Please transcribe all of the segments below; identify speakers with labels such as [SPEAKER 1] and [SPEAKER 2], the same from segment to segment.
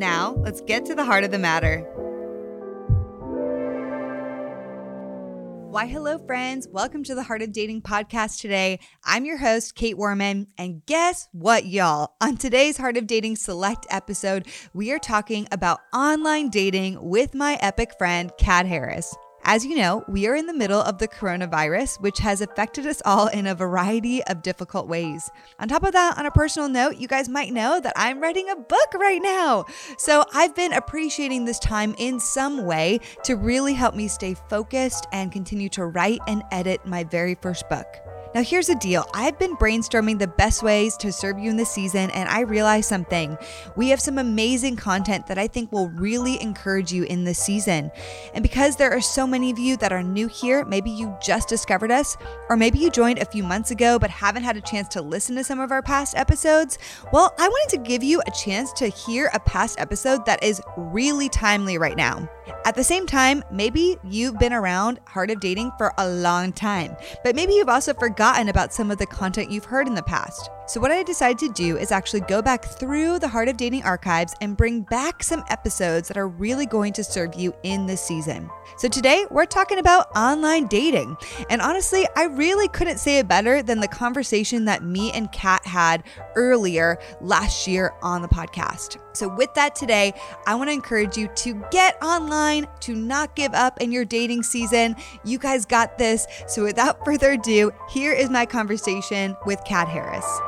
[SPEAKER 1] Now, let's get to the heart of the matter. Why, hello, friends. Welcome to the Heart of Dating podcast today. I'm your host, Kait Warman. And guess what, y'all? On today's Heart of Dating Select episode, we are talking about online dating with my epic friend, Kat Harris. As you know, we are in the middle of the coronavirus, which has affected us all in a variety of difficult ways. On top of that, on a personal note, you guys might know that I'm writing a book right now. So I've been appreciating this time in some way to really help me stay focused and continue to write and edit my very first book. Now, here's the deal I've been brainstorming the best ways to serve you in this season, and I realized something. We have some amazing content that I think will really encourage you in this season. And because there are so many of you that are new here, maybe you just discovered us, or maybe you joined a few months ago but haven't had a chance to listen to some of our past episodes, well, I wanted to give you a chance to hear a past episode that is really timely right now. At the same time, maybe you've been around Heart of Dating for a long time, but maybe you've also forgotten about some of the content you've heard in the past. So, what I decided to do is actually go back through the Heart of Dating archives and bring back some episodes that are really going to serve you in this season. So, today we're talking about online dating. And honestly, I really couldn't say it better than the conversation that me and Kat had earlier last year on the podcast. So, with that today, I want to encourage you to get online, to not give up in your dating season. You guys got this. So, without further ado, here is my conversation with Kat Harris.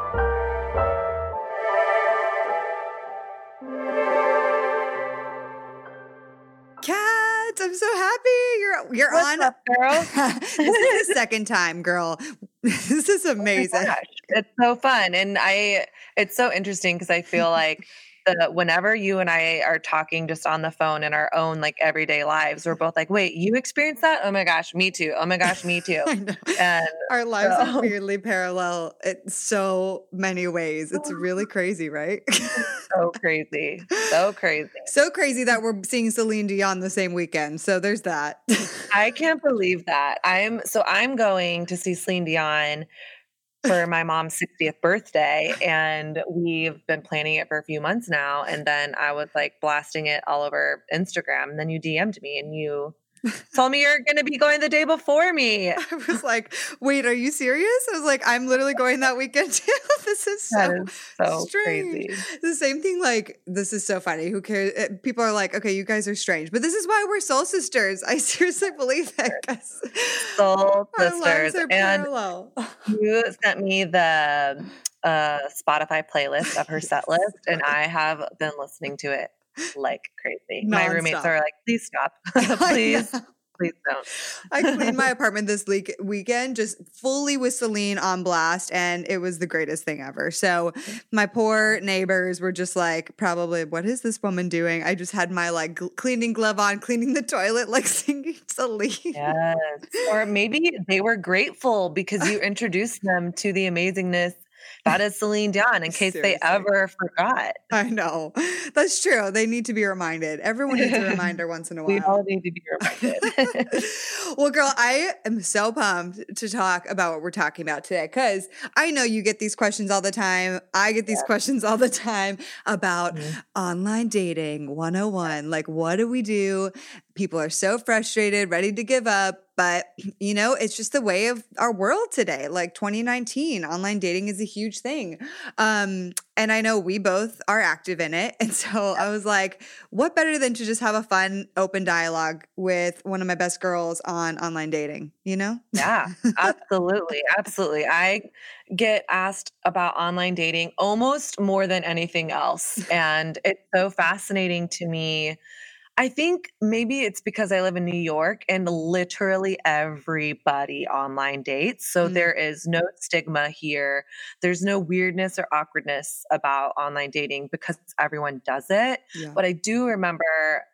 [SPEAKER 1] Kat, I'm so happy you're you're
[SPEAKER 2] What's
[SPEAKER 1] on.
[SPEAKER 2] up, girl?
[SPEAKER 1] this is the second time, girl. This is
[SPEAKER 2] Oh
[SPEAKER 1] amazing.
[SPEAKER 2] gosh, It's so fun. And I it's so interesting because I feel like the whenever you and I are talking just on the phone in our own like everyday lives, we're both like, wait, you experienced that? Oh my gosh, me too. Oh my gosh, me too. And
[SPEAKER 1] Our lives are weirdly parallel in so many ways. It's oh. really crazy, right?
[SPEAKER 2] so crazy. So crazy.
[SPEAKER 1] so crazy that we're seeing Celine Dion the same weekend. So there's that.
[SPEAKER 2] I can't believe that. I'm so I'm going to see Celine Dion for my mom's 60th birthday and we've been planning it for a few months now and then I was like blasting it all over Instagram and then you DM'd me and you told me you're going to be going the day before me.
[SPEAKER 1] I was like, wait, are you serious? I was like, I'm literally going that weekend too. this is so
[SPEAKER 2] That is so
[SPEAKER 1] strange.
[SPEAKER 2] crazy.
[SPEAKER 1] the same thing like this is so funny who cares Uh, people are like okay you guys are strange but this is why we're soul sisters i seriously believe 'cause
[SPEAKER 2] Soul
[SPEAKER 1] our lives
[SPEAKER 2] sisters
[SPEAKER 1] are
[SPEAKER 2] and
[SPEAKER 1] parallel
[SPEAKER 2] you sent me the uh, Spotify playlist of her set list and I have been listening to it like crazy. My roommates are like, please stop. Please, please don't.
[SPEAKER 1] I cleaned my apartment this week weekend just fully with Celine on blast, and it was the greatest thing ever. So my poor neighbors were just like, probably, what is this woman doing? I just had my like gl- cleaning glove on, cleaning the toilet, like singing Celine.
[SPEAKER 2] Yes. Or maybe they were grateful because you introduced them to the amazingness that is Celine Dion in case
[SPEAKER 1] Seriously.
[SPEAKER 2] they ever forgot.
[SPEAKER 1] I know. That's true. They need to be reminded. Everyone needs a reminder once in a while.
[SPEAKER 2] We all need to be reminded.
[SPEAKER 1] well, girl, I am so pumped to talk about what we're talking about today because I know you get these questions all the time. I get these
[SPEAKER 2] Yeah.
[SPEAKER 1] questions all the time about
[SPEAKER 2] Mhm.
[SPEAKER 1] online dating 101. Like, what do we do? People are so frustrated, ready to give up. But, you know, it's just the way of our world today. Like 2019, online dating is a huge thing. Um, and I know we both are active in it. And so I was like, what better than to just have a fun, open dialogue with one of my best girls on online dating, you know?
[SPEAKER 2] Yeah, absolutely. Absolutely. I get asked about online dating almost more than anything else. And it's so fascinating to me. I think maybe it's because I live in New York and literally everybody online dates. So
[SPEAKER 1] Mm.
[SPEAKER 2] there is no stigma here. There's no weirdness or awkwardness about online dating because everyone does it.
[SPEAKER 1] Yeah.
[SPEAKER 2] But I do remember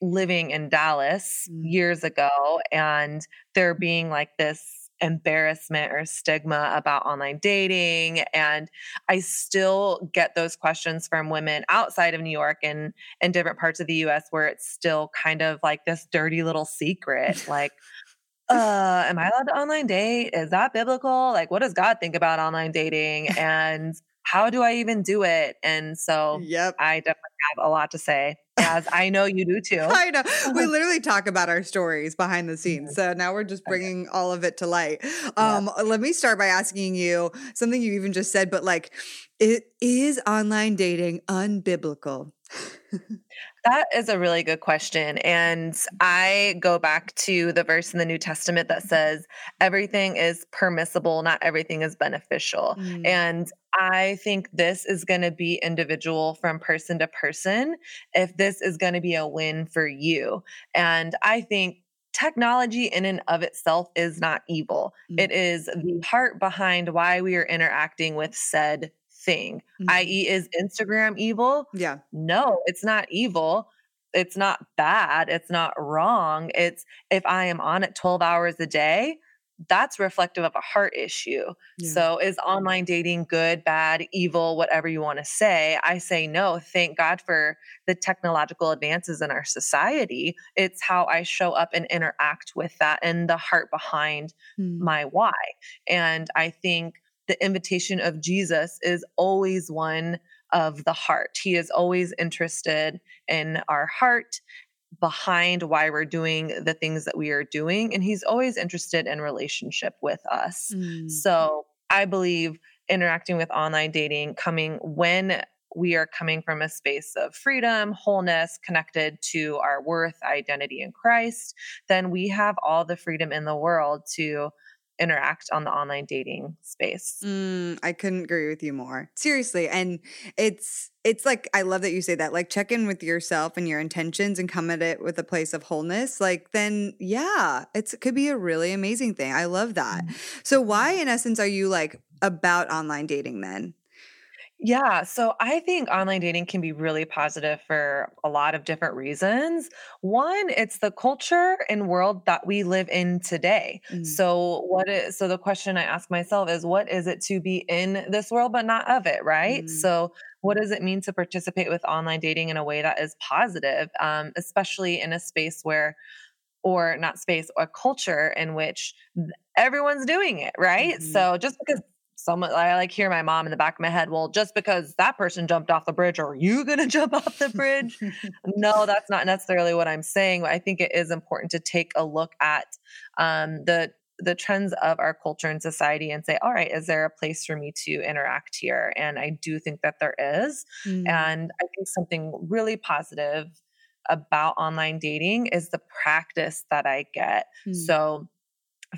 [SPEAKER 2] living in Dallas
[SPEAKER 1] Mm.
[SPEAKER 2] years ago and there being like this embarrassment or stigma about online dating and I still get those questions from women outside of New York and in different parts of the US where it's still kind of like this dirty little secret like uh am I allowed to online date? Is that biblical? Like what does God think about online dating? And how do I even do it? And so
[SPEAKER 1] Yep.
[SPEAKER 2] I definitely have a lot to say, as I know you do too.
[SPEAKER 1] I know. We literally talk about our stories behind the scenes. So now we're just bringing all of it to light. Um, Let me start by asking you something you even just said, but like, it is online dating unbiblical?
[SPEAKER 2] That is a really good question. And I go back to the verse in the New Testament that says, everything is permissible, not everything is beneficial.
[SPEAKER 1] Mm.
[SPEAKER 2] And I think this is going to be individual from person to person if this is going to be a win for you. And I think technology in and of itself is not evil.
[SPEAKER 1] Mm.
[SPEAKER 2] It is the heart behind why we are interacting with said thing,
[SPEAKER 1] Mhm.
[SPEAKER 2] i.e., is Instagram evil?
[SPEAKER 1] yeah.
[SPEAKER 2] No, it's not evil. It's not bad. It's not wrong. It's if I am on it 12 hours a day, that's reflective of a heart issue.
[SPEAKER 1] Yeah.
[SPEAKER 2] So is online dating good, bad, evil, whatever you want to say? I say no. Thank God for the technological advances in our society. It's how I show up and interact with that and the heart behind
[SPEAKER 1] Mm.
[SPEAKER 2] my why. And I think the invitation of Jesus is always one of the heart. He is always interested in our heart behind why we're doing the things that we are doing. And he's always interested in relationship with us.
[SPEAKER 1] Mm.
[SPEAKER 2] So I believe interacting with online dating coming when we are coming from a space of freedom, wholeness, connected to our worth, identity in Christ, then we have all the freedom in the world to interact on the online dating space.
[SPEAKER 1] Mm, I couldn't agree with you more. Seriously, and it's it's like I love that you say that. Like check in with yourself and your intentions and come at it with a place of wholeness. Like then yeah, it's it could be a really amazing thing. I love that. So why in essence are you like about online dating then?
[SPEAKER 2] Yeah, so I think online dating can be really positive for a lot of different reasons. One, it's the culture and world that we live in today.
[SPEAKER 1] Mm.
[SPEAKER 2] So what is so the question I ask myself is what is it to be in this world but not of it, right?
[SPEAKER 1] Mm.
[SPEAKER 2] So what does it mean to participate with online dating in a way that is positive, um, especially in a space where or not space, a culture in which everyone's doing it, right?
[SPEAKER 1] Mhm.
[SPEAKER 2] So just because someone I like hear my mom in the back of my head, well, just because that person jumped off the bridge, are you gonna jump off the bridge? no, that's not necessarily what I'm saying. I think it is important to take a look at um, the the trends of our culture and society and say, all right, is there a place for me to interact here? And I do think that there is.
[SPEAKER 1] Mm.
[SPEAKER 2] And I think something really positive about online dating is the practice that I get.
[SPEAKER 1] Mm.
[SPEAKER 2] So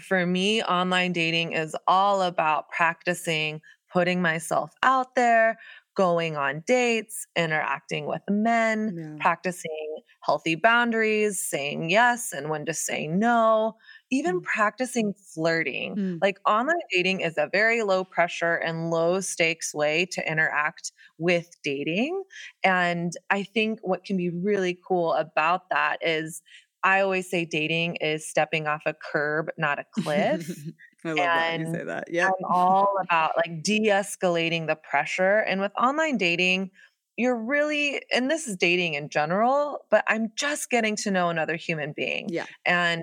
[SPEAKER 2] for me, online dating is all about practicing putting myself out there, going on dates, interacting with men,
[SPEAKER 1] Yeah.
[SPEAKER 2] practicing healthy boundaries, saying yes and when to say no, even
[SPEAKER 1] Mm.
[SPEAKER 2] practicing flirting.
[SPEAKER 1] Mm.
[SPEAKER 2] Like online dating is a very low pressure and low stakes way to interact with dating. And I think what can be really cool about that is I always say dating is stepping off a curb, not a cliff.
[SPEAKER 1] I love that you say that. Yeah.
[SPEAKER 2] I'm all about like de escalating the pressure. And with online dating, you're really, and this is dating in general, but I'm just getting to know another human being.
[SPEAKER 1] Yeah.
[SPEAKER 2] And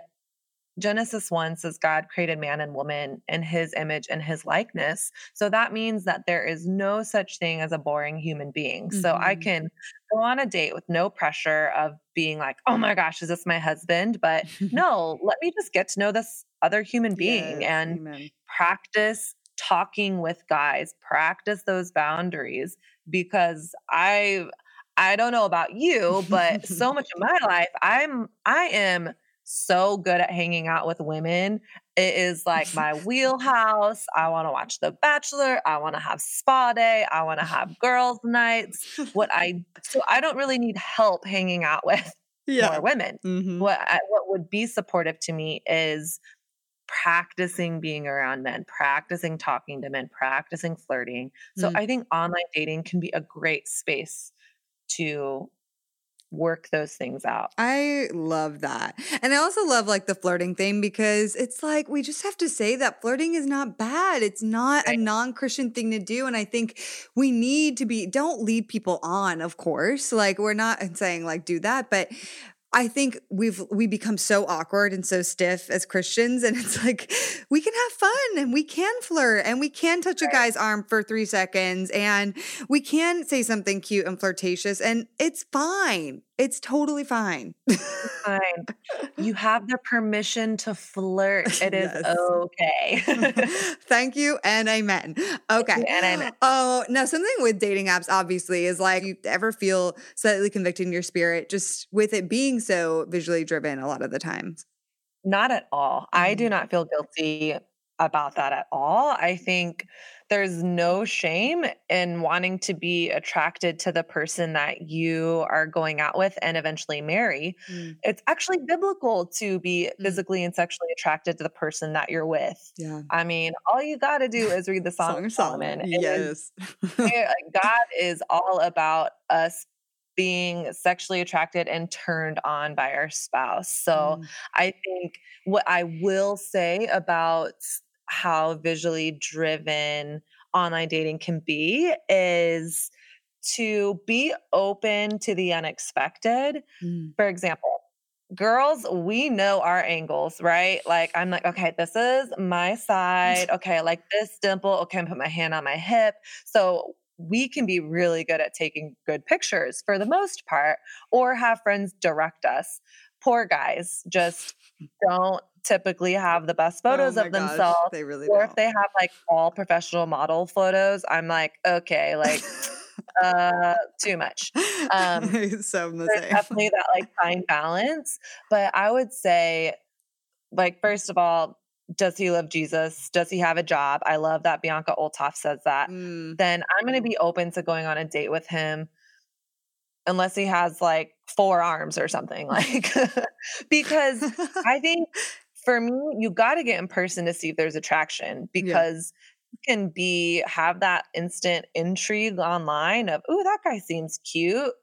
[SPEAKER 2] Genesis 1 says God created man and woman in his image and his likeness. So that means that there is no such thing as a boring human being. So I
[SPEAKER 1] Mhm.
[SPEAKER 2] can go on a date with no pressure of being like, oh my gosh, is this my husband? But no, let me just get to know this other human being
[SPEAKER 1] Yes,
[SPEAKER 2] and
[SPEAKER 1] amen.
[SPEAKER 2] practice talking with guys, practice those boundaries because I I don't know about you, but so much of my life I'm I am so good at hanging out with women. It is like my wheelhouse. I want to watch The Bachelor. I want to have spa day. I want to have girls' nights. What I so I don't really need help hanging out with
[SPEAKER 1] yeah.
[SPEAKER 2] more women.
[SPEAKER 1] Mhm.
[SPEAKER 2] What I, what would be supportive to me is practicing being around men, practicing talking to men, practicing flirting. So
[SPEAKER 1] Mm.
[SPEAKER 2] I think online dating can be a great space to work those things out.
[SPEAKER 1] I love that. And I also love like the flirting thing because it's like we just have to say that flirting is not bad. It's not right. a non Christian thing to do. And I think we need to be, don't lead people on, of course. Like we're not saying like do that, but I think we've we become so awkward and so stiff as Christians and it's like we can have fun and we can flirt and we can touch right. a guy's arm for 3 seconds and we can say something cute and flirtatious and it's fine. It's totally fine.
[SPEAKER 2] fine. You have the permission to flirt. It is yes. okay.
[SPEAKER 1] Thank you and amen. Okay. And amen. Oh, now something with dating apps obviously is like you ever feel slightly convicted in your spirit just with it being so visually driven a lot of the times.
[SPEAKER 2] Not at all. Mm-hmm. I do mm-hmm. not feel guilty about that at all. I think there's no shame in wanting to be attracted to the person that you are going out with and eventually marry. Mm. It's actually biblical to be mm. physically and sexually attracted to the person that you're with. Yeah. I mean, all you got to do is read the Song, Song of Solomon. Yes. God is all about us being sexually attracted and turned on by our spouse. So mm. I think what I will say about how visually driven online dating can be is to be open to the unexpected. Mm. For example, girls, we know our angles, right? Like, I'm like, okay, this is my side. Okay, like this dimple. Okay, I'm put my hand on my hip. So we can be really good at taking good pictures for the most part, or have friends direct us. Poor guys just don't typically have the best oh photos oh of themselves. Gosh,
[SPEAKER 1] they really
[SPEAKER 2] or
[SPEAKER 1] don't.
[SPEAKER 2] if they have like all professional model photos, I'm like, okay, like uh too much. Um
[SPEAKER 1] so the
[SPEAKER 2] there's definitely that like fine balance. But I would say, like, first of all, does he love Jesus? Does he have a job? I love that Bianca Olthoff says that. Mm. Then I'm going to be open to going on a date with him unless he has like four arms or something like because I think for me, you got to get in person to see if there's attraction because yeah. you can be have that instant intrigue online of, oh, that guy seems cute.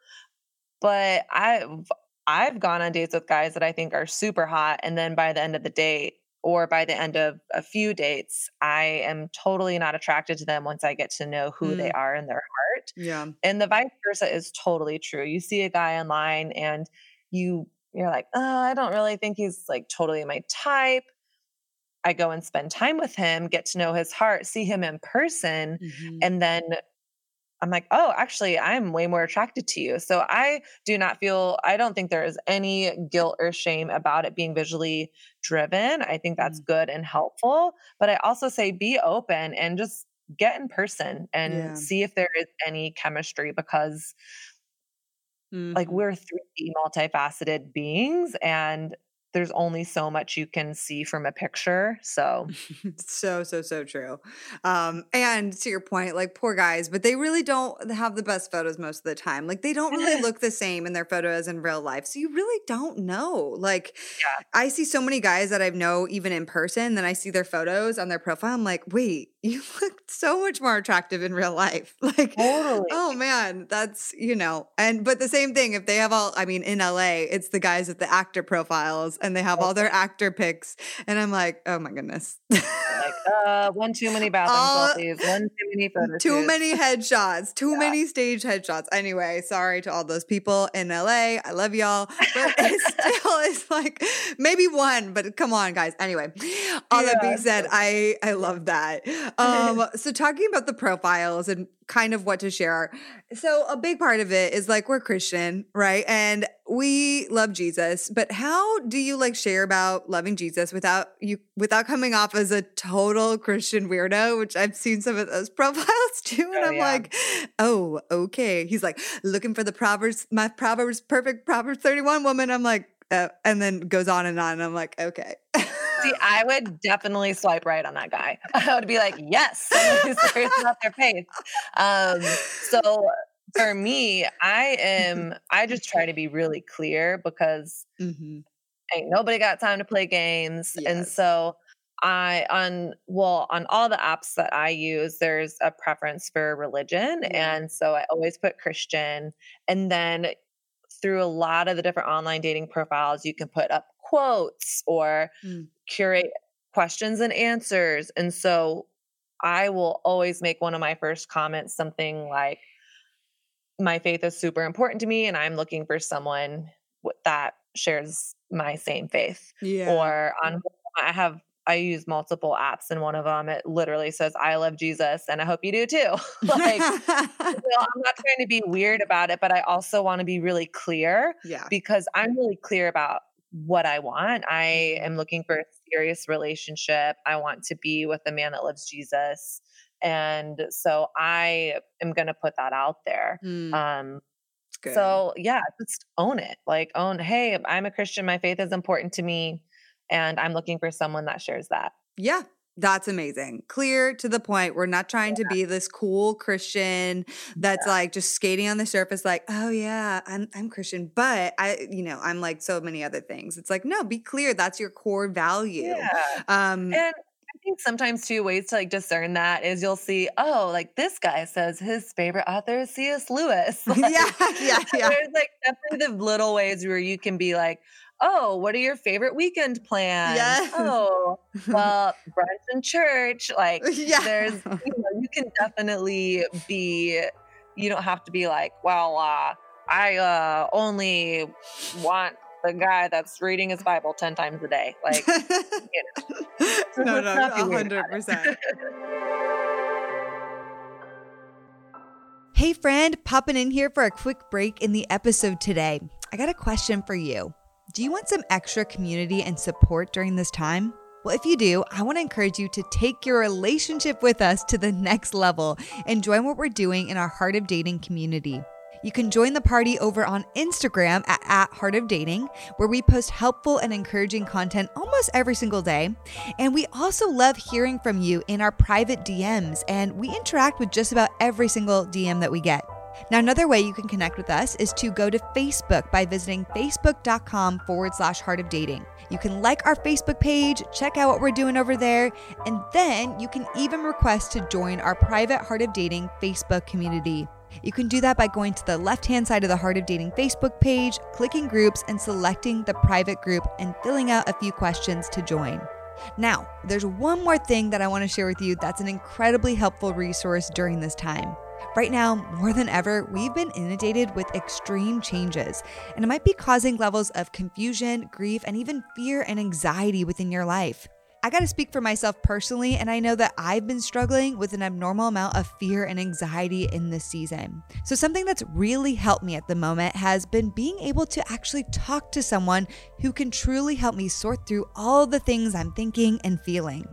[SPEAKER 2] But I've I've gone on dates with guys that I think are super hot, and then by the end of the date or by the end of a few dates, I am totally not attracted to them once I get to know who mm. they are in their heart.
[SPEAKER 1] Yeah.
[SPEAKER 2] And the vice versa is totally true. You see a guy online and you you're like, oh, I don't really think he's like totally my type. I go and spend time with him, get to know his heart, see him in person, mm-hmm. and then I'm like, oh, actually, I'm way more attracted to you. So I do not feel, I don't think there is any guilt or shame about it being visually driven. I think that's mm-hmm. good and helpful. But I also say be open and just get in person and yeah. see if there is any chemistry because Mm-hmm. Like we're 3D multifaceted beings and there's only so much you can see from a picture. So,
[SPEAKER 1] so, so, so true. Um, and to your point, like poor guys, but they really don't have the best photos most of the time. Like they don't really look the same in their photos in real life. So you really don't know. Like, yeah. I see so many guys that I know even in person, then I see their photos on their profile. I'm like, wait, you look so much more attractive in real life. Like, totally. oh man, that's, you know, and, but the same thing, if they have all, I mean, in LA, it's the guys with the actor profiles and they have all their actor pics. And I'm like, oh my goodness. like,
[SPEAKER 2] uh, one too many bathroom uh, selfies, one too many photos.
[SPEAKER 1] Too many headshots, too yeah. many stage headshots. Anyway, sorry to all those people in LA. I love y'all. But it still is like maybe one, but come on, guys. Anyway, all yeah. that being said, I I love that. Um, so talking about the profiles and kind of what to share. So a big part of it is like we're Christian, right? And we love Jesus, but how do you like share about loving Jesus without you without coming off as a total Christian weirdo, which I've seen some of those profiles too and oh, I'm yeah. like, "Oh, okay." He's like, "Looking for the Proverbs my Proverbs perfect Proverbs 31 woman." I'm like, uh, and then goes on and on and I'm like, "Okay."
[SPEAKER 2] See, I would definitely swipe right on that guy. I would be like, yes, serious about their faith. Um, so for me, I am, I just try to be really clear because mm-hmm. ain't nobody got time to play games. Yes. And so I, on, well, on all the apps that I use, there's a preference for religion. And so I always put Christian. And then through a lot of the different online dating profiles, you can put up quotes or mm. curate questions and answers. And so I will always make one of my first comments something like, my faith is super important to me and I'm looking for someone that shares my same faith. Yeah. Or on I have I use multiple apps and one of them it literally says I love Jesus and I hope you do too. like I'm not trying to be weird about it, but I also want to be really clear.
[SPEAKER 1] Yeah.
[SPEAKER 2] Because I'm really clear about what I want. I am mm-hmm. looking for a serious relationship. I want to be with a man that loves Jesus. And so I am going to put that out there. Mm. Um, so yeah, just own it. Like own, hey, I'm a Christian. My faith is important to me. And I'm looking for someone that shares that.
[SPEAKER 1] Yeah. That's amazing. Clear to the point. We're not trying yeah. to be this cool Christian that's yeah. like just skating on the surface, like, oh yeah, I'm I'm Christian, but I, you know, I'm like so many other things. It's like, no, be clear. That's your core value.
[SPEAKER 2] Yeah. Um, and think sometimes two ways to like discern that is you'll see, oh, like this guy says his favorite author is C.S. Lewis. Like,
[SPEAKER 1] yeah, yeah, yeah.
[SPEAKER 2] There's like definitely the little ways where you can be like, oh, what are your favorite weekend plans?
[SPEAKER 1] Yes.
[SPEAKER 2] Oh, well, brunch and church. Like, yeah. there's, you know, you can definitely be, you don't have to be like, well, uh, I uh, only want the guy that's reading his Bible 10 times a day. Like, you
[SPEAKER 1] know. no, no, 100%. Hey, friend, popping in here for a quick break in the episode today. I got a question for you. Do you want some extra community and support during this time? Well, if you do, I want to encourage you to take your relationship with us to the next level and join what we're doing in our Heart of Dating community. You can join the party over on Instagram at, at Heart of Dating, where we post helpful and encouraging content almost every single day. And we also love hearing from you in our private DMs, and we interact with just about every single DM that we get. Now, another way you can connect with us is to go to Facebook by visiting facebook.com forward slash heart of dating. You can like our Facebook page, check out what we're doing over there, and then you can even request to join our private Heart of Dating Facebook community. You can do that by going to the left hand side of the Heart of Dating Facebook page, clicking groups, and selecting the private group and filling out a few questions to join. Now, there's one more thing that I want to share with you that's an incredibly helpful resource during this time. Right now, more than ever, we've been inundated with extreme changes, and it might be causing levels of confusion, grief, and even fear and anxiety within your life. I got to speak for myself personally, and I know that I've been struggling with an abnormal amount of fear and anxiety in this season. So, something that's really helped me at the moment has been being able to actually talk to someone who can truly help me sort through all the things I'm thinking and feeling.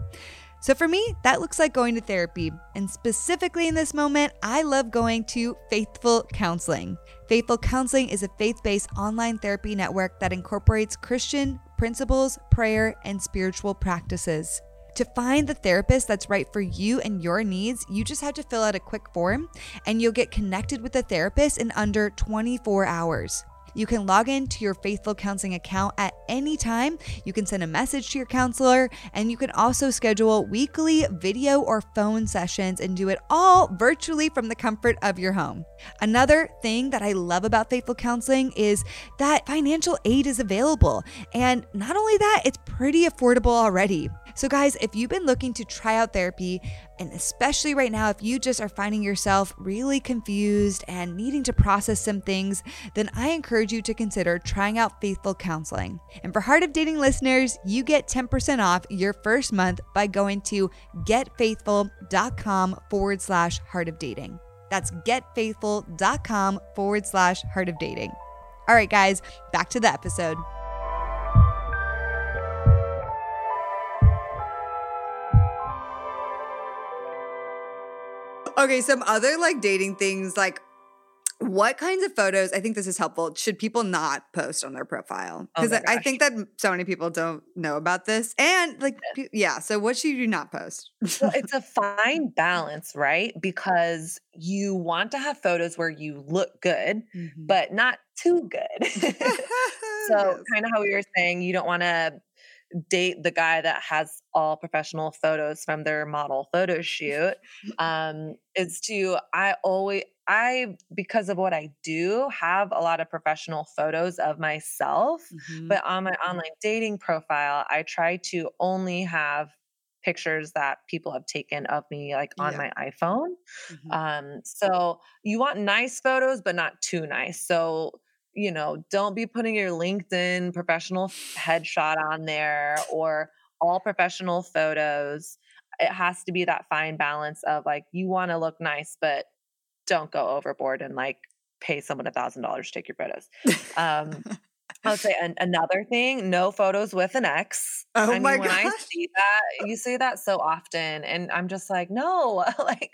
[SPEAKER 1] So for me, that looks like going to therapy. And specifically in this moment, I love going to Faithful Counseling. Faithful Counseling is a faith based online therapy network that incorporates Christian principles, prayer, and spiritual practices. To find the therapist that's right for you and your needs, you just have to fill out a quick form and you'll get connected with a therapist in under 24 hours. You can log in to your Faithful Counseling account at any time. You can send a message to your counselor, and you can also schedule weekly video or phone sessions and do it all virtually from the comfort of your home. Another thing that I love about Faithful Counseling is that financial aid is available. And not only that, it's pretty affordable already. So, guys, if you've been looking to try out therapy, and especially right now, if you just are finding yourself really confused and needing to process some things, then I encourage you to consider trying out Faithful Counseling. And for Heart of Dating listeners, you get 10% off your first month by going to getfaithful.com forward slash heart of dating. That's getfaithful.com forward slash heart of dating. All right, guys, back to the episode. Okay, some other like dating things like what kinds of photos i think this is helpful should people not post on their profile? Because oh I, I think that so many people don't know about this and like yeah, yeah so what should you not post?
[SPEAKER 2] Well it's a fine balance right? Because you want to have photos where you look good mm-hmm. but not too good. So yes. kind of how we were saying you don't want to date the guy that has all professional photos from their model photo shoot um, is to i always I, because of what I do, have a lot of professional photos of myself.
[SPEAKER 1] Mhm.
[SPEAKER 2] But on my online dating profile, I try to only have pictures that people have taken of me, like on
[SPEAKER 1] Yeah.
[SPEAKER 2] my iPhone.
[SPEAKER 1] Mhm.
[SPEAKER 2] Um, so you want nice photos, but not too nice. So, you know, don't be putting your LinkedIn professional headshot on there or all professional photos. It has to be that fine balance of like, you want to look nice, but don't go overboard and like pay someone a thousand dollars to take your photos. Um, I would say an, another thing: no photos with an ex.
[SPEAKER 1] Oh
[SPEAKER 2] I mean,
[SPEAKER 1] my
[SPEAKER 2] when I see that, you say that so often, and I'm just like, no, like,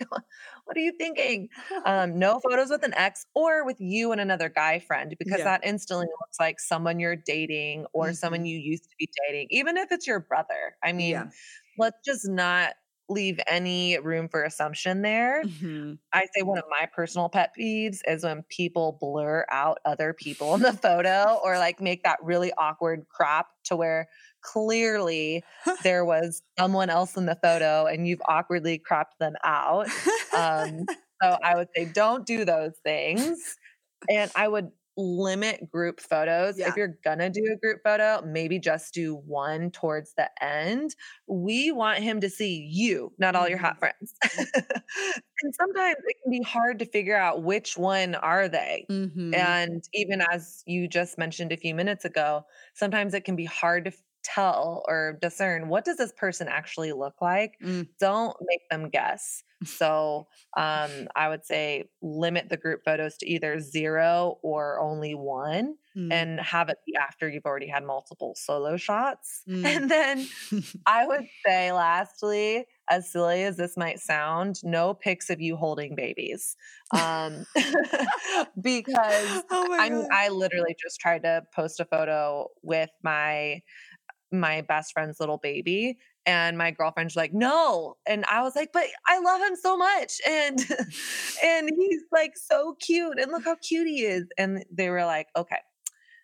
[SPEAKER 2] what are you thinking? Um, no photos with an ex or with you and another guy friend, because
[SPEAKER 1] Yeah.
[SPEAKER 2] that instantly looks like someone you're dating or someone
[SPEAKER 1] Mhm.
[SPEAKER 2] you used to be dating, even if it's your brother. I mean,
[SPEAKER 1] Yeah.
[SPEAKER 2] let's just not leave any room for assumption there.
[SPEAKER 1] Mhm.
[SPEAKER 2] I say one of my personal pet peeves is when people blur out other people in the photo or like make that really awkward crop to where clearly there was someone else in the photo and you've awkwardly cropped them out. Um, so I would say don't do those things. And I would limit group photos.
[SPEAKER 1] Yeah.
[SPEAKER 2] If you're gonna do a group photo, maybe just do one towards the end. We want him to see you, not all your
[SPEAKER 1] Mhm.
[SPEAKER 2] hot friends. and sometimes it can be hard to figure out which one are they.
[SPEAKER 1] Mhm.
[SPEAKER 2] And even as you just mentioned a few minutes ago, sometimes it can be hard to tell or discern what does this person actually look like
[SPEAKER 1] Mm.
[SPEAKER 2] don't make them guess so um, i would say limit the group photos to either zero or only one
[SPEAKER 1] Mm.
[SPEAKER 2] and have it be after you've already had multiple solo shots
[SPEAKER 1] Mm.
[SPEAKER 2] and then i would say lastly as silly as this might sound no pics of you holding babies um, because
[SPEAKER 1] oh
[SPEAKER 2] I I literally just tried to post a photo with my my best friend's little baby and my girlfriend's like no and i was like but i love him so much and and he's like so cute and look how cute he is and they were like okay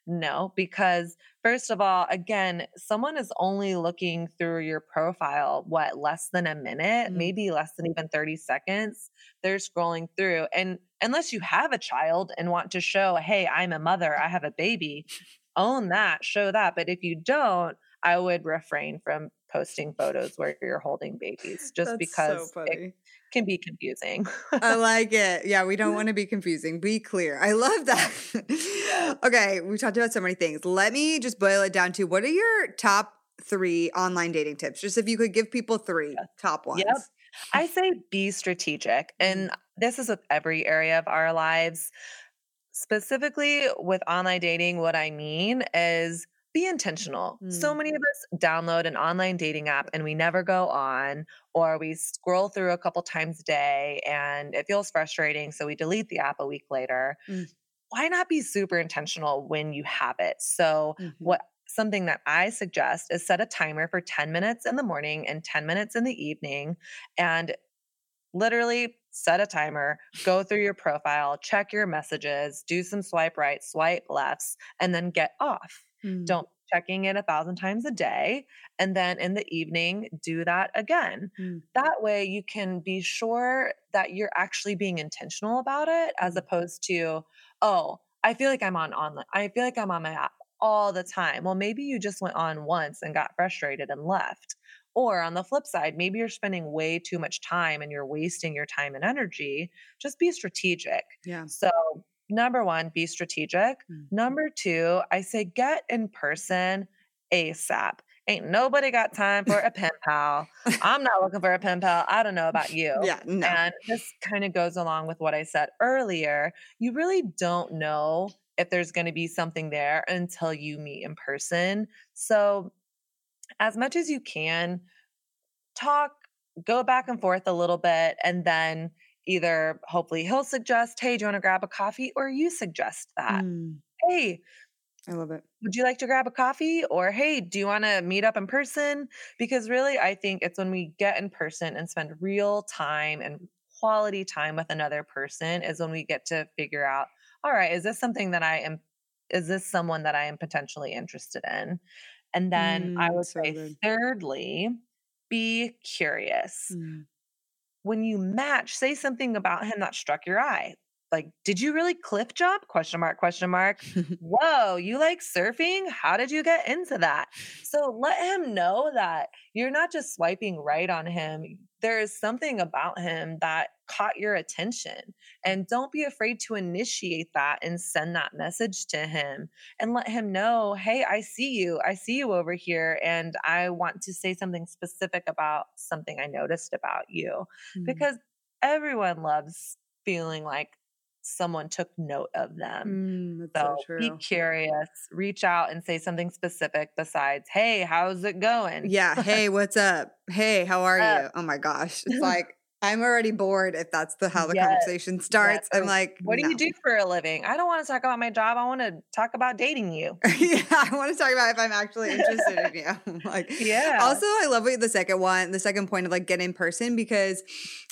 [SPEAKER 2] no because first of all again someone is only looking through your profile what less than a minute
[SPEAKER 1] Mm.
[SPEAKER 2] maybe less than even 30 seconds they're scrolling through and unless you have a child and want to show hey i'm a mother i have a baby own that show that but if you don't i would refrain from posting photos where you're holding babies just
[SPEAKER 1] That's
[SPEAKER 2] because
[SPEAKER 1] so
[SPEAKER 2] it can be confusing
[SPEAKER 1] I like it. Yeah, we don't want to be confusing. Be clear. I love that. okay, we talked about so many things. Let me just boil it down to what are your top three online dating tips? Just if you could give people three top ones.
[SPEAKER 2] Yep. I say be strategic.
[SPEAKER 1] Mm-hmm.
[SPEAKER 2] And this is with every area of our lives. Specifically with online dating, what I mean is be intentional. So
[SPEAKER 1] Mm.
[SPEAKER 2] many of us download an online dating app and we never go on, or we scroll through a couple times a day and it feels frustrating. So we delete the app a week later.
[SPEAKER 1] Mm.
[SPEAKER 2] Why not be super intentional when you have it? So,
[SPEAKER 1] Mhm.
[SPEAKER 2] what something that I suggest is set a timer for 10 minutes in the morning and 10 minutes in the evening and literally set a timer, go through your profile, check your messages, do some swipe right, swipe lefts, and then get off.
[SPEAKER 1] Mm.
[SPEAKER 2] Don't be checking it a thousand times a day. And then in the evening, do that again.
[SPEAKER 1] Mm.
[SPEAKER 2] That way you can be sure that you're actually being intentional about it as
[SPEAKER 1] Mm.
[SPEAKER 2] opposed to, oh, I feel like I'm on online. I feel like I'm on my app all the time. Well, maybe you just went on once and got frustrated and left. Or on the flip side, maybe you're spending way too much time and you're wasting your time and energy. Just be strategic.
[SPEAKER 1] Yeah.
[SPEAKER 2] So, number one, be strategic.
[SPEAKER 1] Mm.
[SPEAKER 2] Number two, I say get in person ASAP. Ain't nobody got time for a pen pal. I'm not looking for a pen pal. I don't know about you.
[SPEAKER 1] Yeah. No.
[SPEAKER 2] And this kind of goes along with what I said earlier. You really don't know if there's going to be something there until you meet in person. So, as much as you can, talk, go back and forth a little bit, and then either hopefully he'll suggest, Hey, do you want to grab a coffee? Or you suggest that,
[SPEAKER 1] Mm.
[SPEAKER 2] Hey,
[SPEAKER 1] I love it.
[SPEAKER 2] would you like to grab a coffee? Or, hey, do you want to meet up in person? Because really, I think it's when we get in person and spend real time and quality time with another person is when we get to figure out, all right, is this something that I am, is this someone that I am potentially interested in? And then I
[SPEAKER 1] Mm,
[SPEAKER 2] would
[SPEAKER 1] so
[SPEAKER 2] say,
[SPEAKER 1] good.
[SPEAKER 2] thirdly, be curious.
[SPEAKER 1] Mm.
[SPEAKER 2] When you match, say something about him that struck your eye. like, did you really cliff jump? Question mark, question mark. Whoa, you like surfing? How did you get into that? So let him know that you're not just swiping right on him. There is something about him that caught your attention. And don't be afraid to initiate that and send that message to him and let him know, hey, I see you. I see you over here. And I want to say something specific about something I noticed about you. Mm-hmm. Because everyone loves feeling like someone took note of them. Mm, so, so be curious, reach out and say something specific besides, hey, how's it going?
[SPEAKER 1] Yeah. Hey, what's up? Hey, how are uh, you? Oh my gosh. It's like, I'm already bored if that's the how the yes, conversation starts. Yes. I'm like,
[SPEAKER 2] what no. do you do for a living? I don't want to talk about my job. I want to talk about dating you.
[SPEAKER 1] yeah, I want to talk about if I'm actually interested in you. like, yeah. Also, I love what the second one, the second point of like get in person because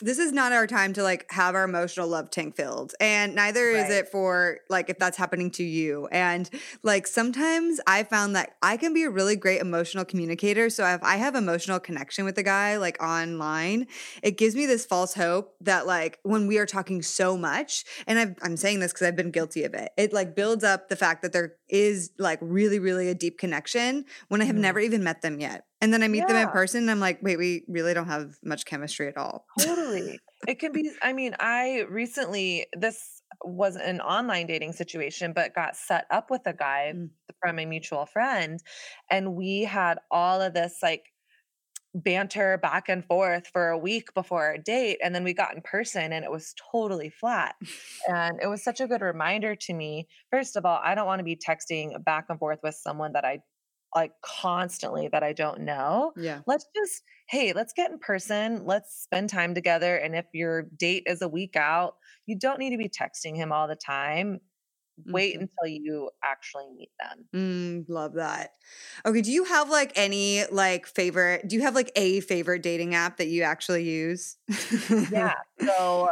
[SPEAKER 1] this is not our time to like have our emotional love tank filled, and neither right. is it for like if that's happening to you. And like sometimes I found that I can be a really great emotional communicator. So if I have emotional connection with a guy like online, it gives me this this false hope that like when we are talking so much, and i am saying this because I've been guilty of it, it like builds up the fact that there is like really, really a deep connection when I have mm. never even met them yet. And then I meet yeah. them in person and I'm like, wait, we really don't have much chemistry at all.
[SPEAKER 2] Totally. it can be, I mean, I recently, this was an online dating situation, but got set up with a guy mm. from a mutual friend. And we had all of this like banter back and forth for a week before our date and then we got in person and it was totally flat. And it was such a good reminder to me first of all i don't want to be texting back and forth with someone that i like constantly that i don't know.
[SPEAKER 1] Yeah.
[SPEAKER 2] Let's just hey let's get in person let's spend time together and if your date is a week out you don't need to be texting him all the time wait mm-hmm. until you actually meet them.
[SPEAKER 1] Mm, love that. Okay, do you have like any like favorite do you have like a favorite dating app that you actually use?
[SPEAKER 2] yeah. So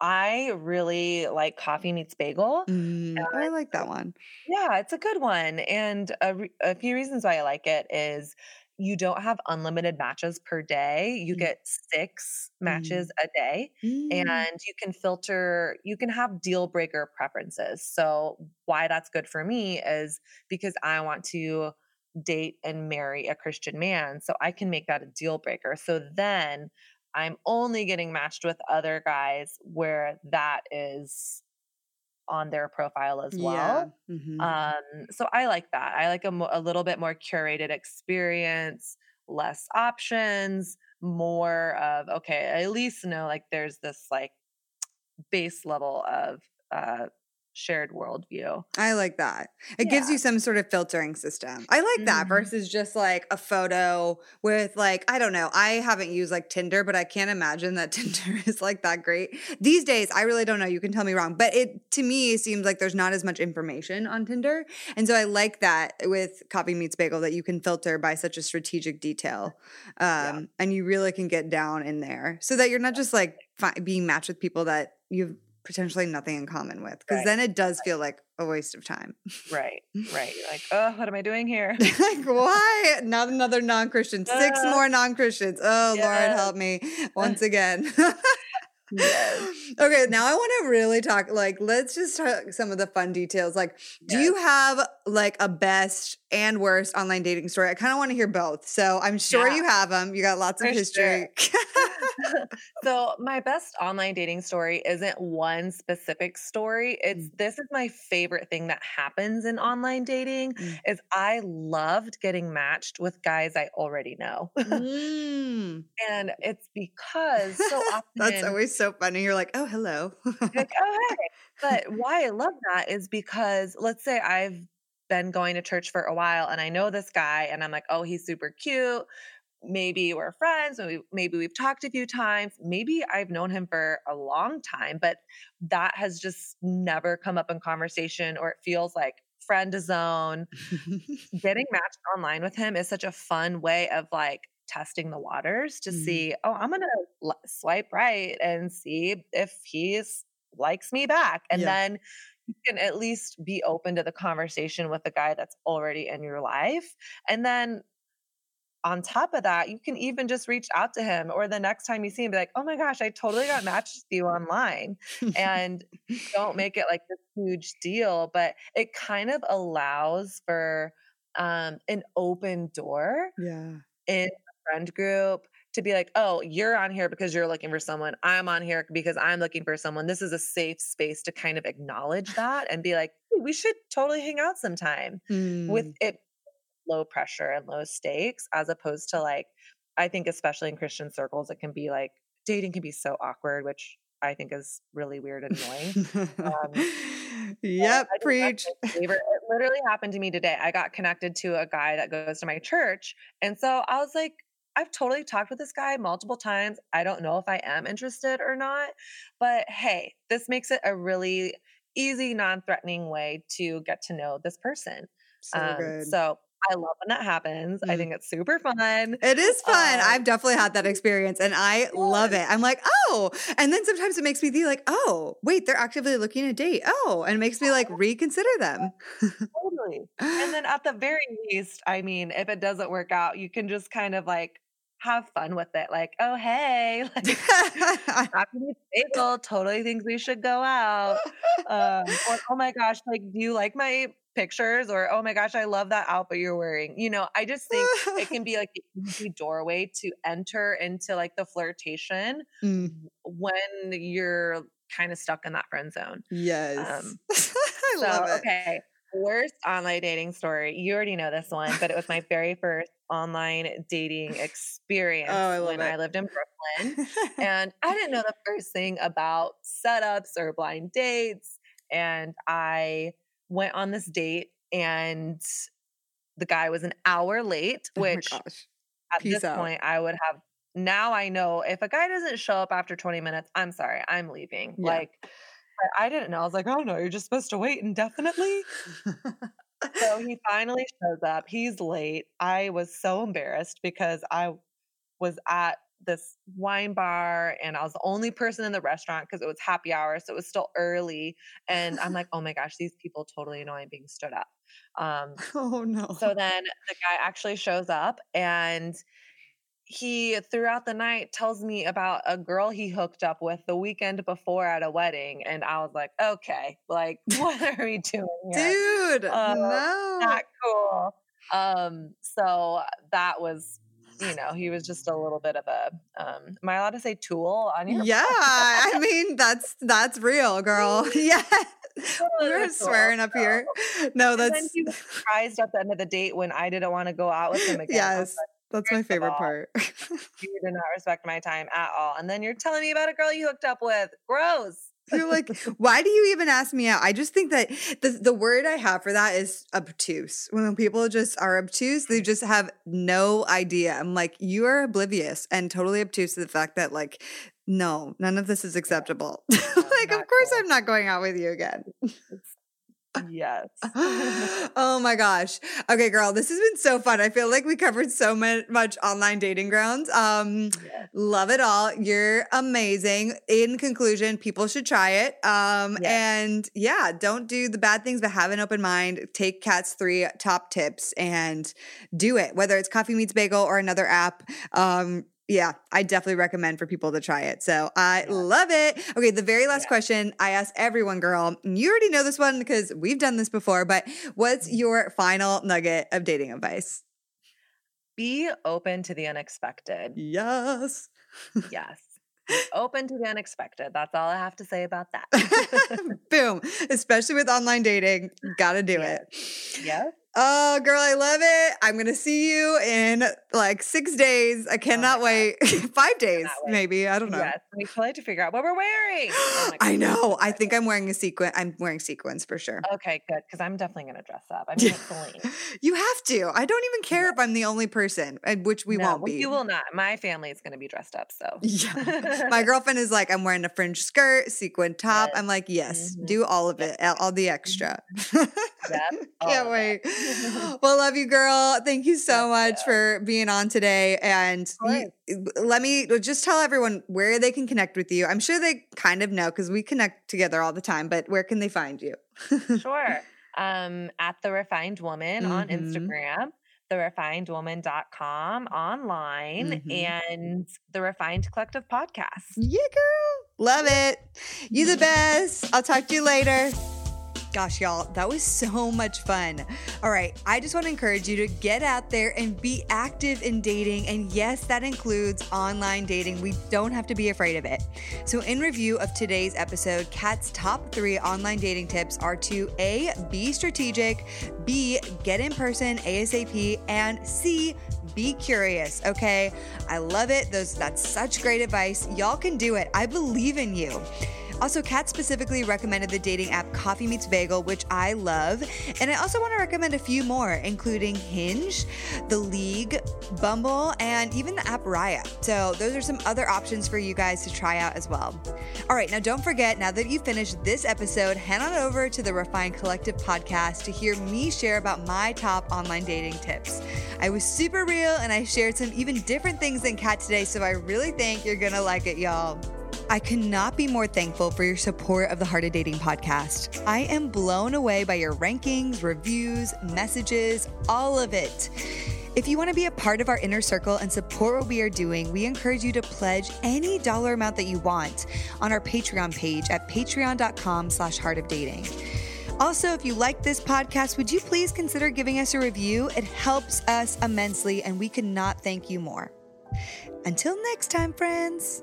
[SPEAKER 2] I really like Coffee Meets Bagel.
[SPEAKER 1] Mm, I like that one.
[SPEAKER 2] Yeah, it's a good one. And a, re- a few reasons why I like it is you don't have unlimited matches per day. You mm. get six matches mm. a day, mm. and you can filter, you can have deal breaker preferences. So, why that's good for me is because I want to date and marry a Christian man. So, I can make that a deal breaker. So, then I'm only getting matched with other guys where that is on their profile as well. Yeah. Mm-hmm. Um, so I like that. I like a, mo- a little bit more curated experience, less options, more of okay, I at least know like there's this like base level of uh, shared worldview.
[SPEAKER 1] I like that. It yeah. gives you some sort of filtering system. I like that mm-hmm. versus just like a photo with like I don't know. I haven't used like Tinder, but I can't imagine that Tinder is like that great. These days, I really don't know. You can tell me wrong, but it to me seems like there's not as much information on Tinder. And so I like that with Coffee Meets Bagel that you can filter by such a strategic detail. Um, yeah. and you really can get down in there so that you're not just like fi- being matched with people that you've potentially nothing in common with because right. then it does feel like a waste of time
[SPEAKER 2] right right You're like oh what am i doing here
[SPEAKER 1] like why not another non-christian six uh, more non-christians oh yes. lord help me once again Yes. Okay, now I want to really talk like let's just talk some of the fun details. Like, do you have like a best and worst online dating story? I kind of want to hear both. So I'm sure yeah. you have them. You got lots For of history. Sure.
[SPEAKER 2] so my best online dating story isn't one specific story. It's mm. this is my favorite thing that happens in online dating mm. is I loved getting matched with guys I already know. Mm. and it's because so often
[SPEAKER 1] That's always so funny. You're like, "Oh, hello."
[SPEAKER 2] like, "Oh, hey." But why I love that is because let's say I've been going to church for a while and I know this guy and I'm like, "Oh, he's super cute." Maybe we're friends maybe, maybe we've talked a few times maybe i've known him for a long time but that has just never come up in conversation or it feels like friend zone getting matched online with him is such a fun way of like testing the waters to mm-hmm. see oh i'm gonna l- swipe right and see if he's likes me back and yeah. then you can at least be open to the conversation with the guy that's already in your life and then on top of that, you can even just reach out to him or the next time you see him, be like, oh my gosh, I totally got matched with you online. And don't make it like this huge deal, but it kind of allows for um, an open door
[SPEAKER 1] yeah.
[SPEAKER 2] in a friend group to be like, oh, you're on here because you're looking for someone. I'm on here because I'm looking for someone. This is a safe space to kind of acknowledge that and be like, we should totally hang out sometime mm. with it low pressure and low stakes as opposed to like i think especially in christian circles it can be like dating can be so awkward which i think is really weird and annoying.
[SPEAKER 1] Um, yep preach.
[SPEAKER 2] it literally happened to me today. I got connected to a guy that goes to my church and so i was like I've totally talked with this guy multiple times. I don't know if I am interested or not, but hey, this makes it a really easy, non threatening way to get to know this person. So, um, so I love when that happens. Mm. I think it's super fun.
[SPEAKER 1] It is fun. Um, I've definitely had that experience and I love it. I'm like, oh. And then sometimes it makes me be like, oh, wait, they're actively looking to date. Oh. And it makes me like reconsider them.
[SPEAKER 2] totally. And then at the very least, I mean, if it doesn't work out, you can just kind of like have fun with it. Like, oh hey, like happy to totally thinks we should go out. Um, or oh my gosh, like, do you like my pictures or oh my gosh i love that outfit you're wearing you know i just think it can be like an easy doorway to enter into like the flirtation mm. when you're kind of stuck in that friend zone
[SPEAKER 1] yes um, i so, love it
[SPEAKER 2] okay worst online dating story you already know this one but it was my very first online dating experience oh, I when it. I lived in Brooklyn. and I didn't know the first thing about setups or blind dates. And I went on this date and the guy was an hour late, oh which oh at Peace this out. point I would have now I know if a guy doesn't show up after 20 minutes, I'm sorry, I'm leaving. Yeah. Like I didn't know. I was like, oh no, you're just supposed to wait indefinitely. so he finally shows up. He's late. I was so embarrassed because I was at this wine bar and I was the only person in the restaurant because it was happy hour. So it was still early. And I'm like, oh my gosh, these people totally know I'm being stood up. Um,
[SPEAKER 1] oh no.
[SPEAKER 2] So then the guy actually shows up and he throughout the night tells me about a girl he hooked up with the weekend before at a wedding and i was like okay like what are we doing
[SPEAKER 1] here? dude uh, no
[SPEAKER 2] not cool um so that was you know, he was just a little bit of a um am I allowed to say tool on your
[SPEAKER 1] Yeah, I mean that's that's real, girl. yeah. We're swearing up here. No, that's and
[SPEAKER 2] he was surprised at the end of the date when I didn't want to go out with him again.
[SPEAKER 1] Yes. That's my favorite all, part.
[SPEAKER 2] you did not respect my time at all. And then you're telling me about a girl you hooked up with. Gross.
[SPEAKER 1] You're like, why do you even ask me out? I just think that the, the word I have for that is obtuse. When people just are obtuse, they just have no idea. I'm like, you are oblivious and totally obtuse to the fact that, like, no, none of this is acceptable. like, of course, cool. I'm not going out with you again.
[SPEAKER 2] It's Yes.
[SPEAKER 1] oh my gosh. Okay, girl, this has been so fun. I feel like we covered so much online dating grounds. Um yes. love it all. You're amazing. In conclusion, people should try it. Um yes. and yeah, don't do the bad things but have an open mind. Take Kat's 3 top tips and do it. Whether it's Coffee Meets Bagel or another app. Um yeah, I definitely recommend for people to try it. So I yeah. love it. Okay, the very last yeah. question I ask everyone, girl. You already know this one because we've done this before, but what's mm-hmm. your final nugget of dating advice?
[SPEAKER 2] Be open to the unexpected.
[SPEAKER 1] Yes.
[SPEAKER 2] yes. open to the unexpected. That's all I have to say about that.
[SPEAKER 1] Boom. Especially with online dating, gotta do
[SPEAKER 2] yeah.
[SPEAKER 1] it.
[SPEAKER 2] Yeah.
[SPEAKER 1] Oh, girl, I love it. I'm going to see you in like six days. I oh cannot oh wait. Five days, wait. maybe. I don't know. Yes.
[SPEAKER 2] We still have to figure out what we're wearing. Oh
[SPEAKER 1] I know. I think I'm wearing a sequin. I'm wearing sequins for sure.
[SPEAKER 2] Okay, good. Because I'm definitely going to dress up. I'm mean, it's
[SPEAKER 1] you have to. I don't even care yeah. if I'm the only person, which we
[SPEAKER 2] no,
[SPEAKER 1] won't be.
[SPEAKER 2] You will not. My family is going to be dressed up. So,
[SPEAKER 1] yeah. My girlfriend is like, I'm wearing a fringe skirt, sequin top. Yes. I'm like, yes, mm-hmm. do all of it, all the extra.
[SPEAKER 2] yep.
[SPEAKER 1] Can't wait. well, love you, girl. Thank you so much for being on today. And you, let me just tell everyone where they can connect with you. I'm sure they kind of know because we connect together all the time, but where can they find you?
[SPEAKER 2] sure. Um, at the refined woman mm-hmm. on Instagram. therefinedwoman.com online
[SPEAKER 1] Mhm.
[SPEAKER 2] and the Refined Collective podcast.
[SPEAKER 1] Yeah, girl. Love it. You the best. I'll talk to you later. Gosh, y'all, that was so much fun. All right, I just want to encourage you to get out there and be active in dating. And yes, that includes online dating. We don't have to be afraid of it. So, in review of today's episode, Kat's top three online dating tips are to A, be strategic, B, get in person ASAP, and C, be curious, okay? I love it. Those that's such great advice. Y'all can do it. I believe in you. Also, Kat specifically recommended the dating app Coffee Meets Bagel, which I love. And I also want to recommend a few more, including Hinge, The League, Bumble, and even the app Raya. So, those are some other options for you guys to try out as well. All right, now don't forget, now that you've finished this episode, head on over to the Refined Collective podcast to hear me share about my top online dating tips. I was super real and I shared some even different things than Kat today, so I really think you're gonna like it, y'all. I cannot be more thankful for your support of the Heart of Dating podcast. I am blown away by your rankings, reviews, messages, all of it. If you want to be a part of our inner circle and support what we are doing, we encourage you to pledge any dollar amount that you want on our Patreon page at patreon.com slash heart of dating. Also, if you like this podcast, would you please consider giving us a review? It helps us immensely, and we cannot thank you more. Until next time, friends.